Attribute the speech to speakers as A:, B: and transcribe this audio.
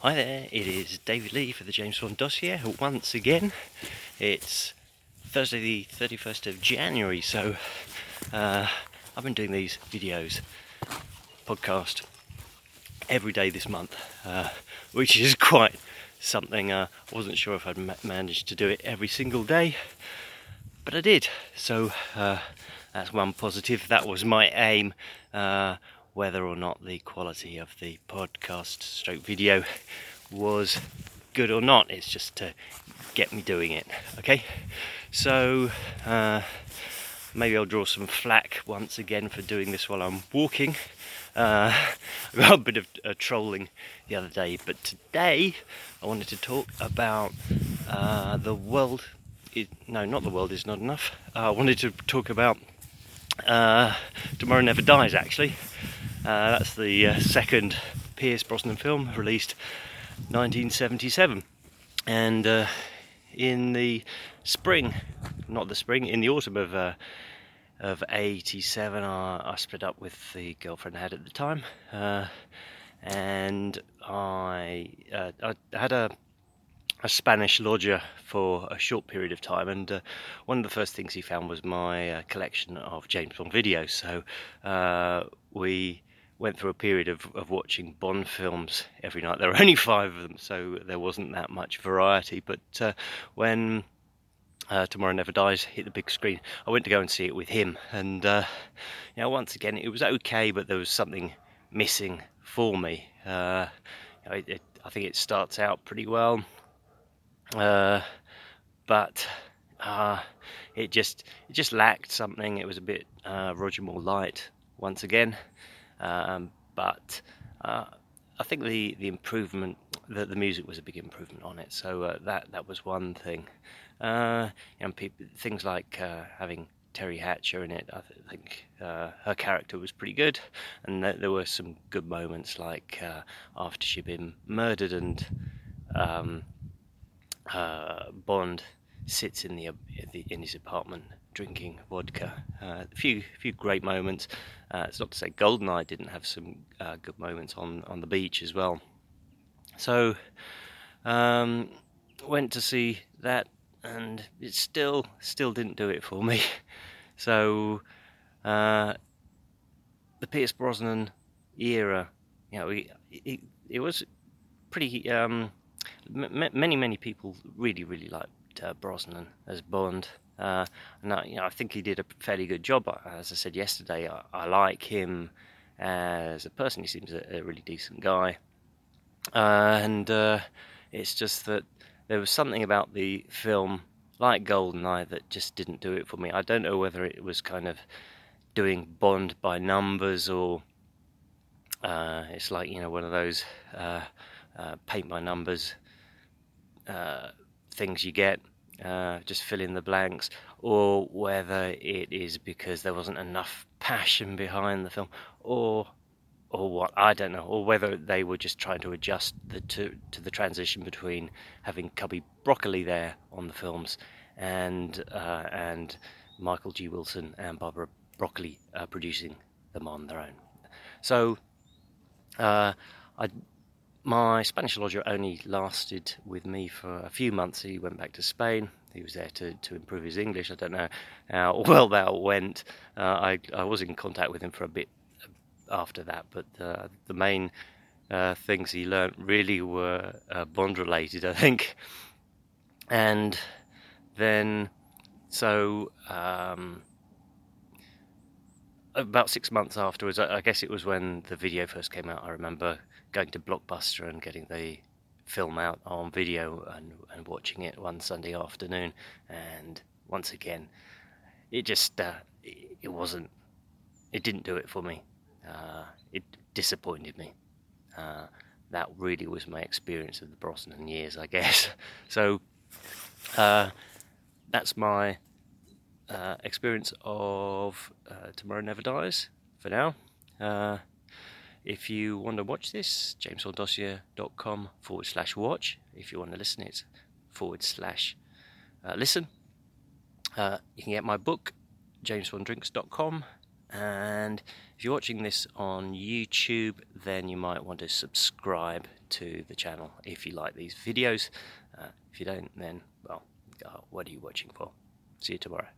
A: Hi there, it is David Lee for the James Bond dossier once again. It's Thursday, the 31st of January, so uh, I've been doing these videos, podcast, every day this month, uh, which is quite something. Uh, I wasn't sure if I'd ma- managed to do it every single day, but I did, so uh, that's one positive. That was my aim. Uh, whether or not the quality of the podcast stroke video was good or not. It's just to get me doing it. Okay, so uh, maybe I'll draw some flack once again for doing this while I'm walking. Uh, I got a bit of uh, trolling the other day, but today I wanted to talk about uh, the world. Is, no, not the world is not enough. I wanted to talk about uh, Tomorrow Never Dies actually. Uh, that's the uh, second Pierce Brosnan film released 1977, and uh, in the spring, not the spring, in the autumn of uh, of 87, I, I, split up with the girlfriend I had at the time, uh, and I uh, I had a a Spanish lodger for a short period of time, and uh, one of the first things he found was my uh, collection of James Bond videos. So uh, we went through a period of, of watching Bond films every night. There were only five of them, so there wasn't that much variety. But uh, when uh, Tomorrow Never Dies hit the big screen, I went to go and see it with him. And uh, you know, once again, it was okay, but there was something missing for me. Uh, you know, it, it, I think it starts out pretty well, uh, but uh, it just it just lacked something. It was a bit Roger Moore light once again. Um, but uh, I think the, the improvement, the, the music was a big improvement on it. So uh, that that was one thing. Uh, you know, people, things like uh, having Teri Hatcher in it, I th- think uh, her character was pretty good, and th- there were some good moments like uh, after she'd been murdered and um, Bond sits in the in his apartment drinking vodka. Uh, a few few great moments. Uh, it's not to say Goldeneye didn't have some uh, good moments on, on the beach as well. So um, went to see that, and it still still didn't do it for me. So uh, the Pierce Brosnan era, you know, it, it, it was pretty. Um, m- many many people really really liked uh, Brosnan as Bond. Uh, and I, you know, I think he did a fairly good job. As I said yesterday, I, I like him as a person. He seems a, a really decent guy. Uh, and uh, it's just that there was something about the film, like Goldeneye, that just didn't do it for me. I don't know whether it was kind of doing Bond by numbers or uh, it's like you know one of those uh, uh, paint by numbers things you get uh, just fill in the blanks, or whether it is because there wasn't enough passion behind the film, or or what I don't know, or whether they were just trying to adjust the to, to the transition between having Cubby Broccoli there on the films and uh, and Michael G. Wilson and Barbara Broccoli uh, producing them on their own. So uh, I my Spanish lodger only lasted with me for a few months. He went back to Spain. He was there to, to improve his English. I don't know how well that went. Uh, I, I was in contact with him for a bit after that, but uh, the main uh, things he learnt really were uh, Bond related, I think. And then, so um, about six months afterwards, I, guess it was when the video first came out. I remember going to Blockbuster and getting the film out on video and, and watching it one Sunday afternoon. And once again, it just uh, it, it, wasn't. It didn't do it for me. Uh, it disappointed me. Uh, that really was my experience of the Brosnan years, I guess. So uh, that's my uh, experience of uh, Tomorrow Never Dies for now. If you want to watch this, jamesbonddossier.com forward slash watch. If you want to listen, it's forward slash uh, listen. Uh, you can get my book, jamesbonddrinks.com. And if you're watching this on YouTube, then you might want to subscribe to the channel if you like these videos. Uh, if you don't, then, well, uh, what are you watching for? See you tomorrow.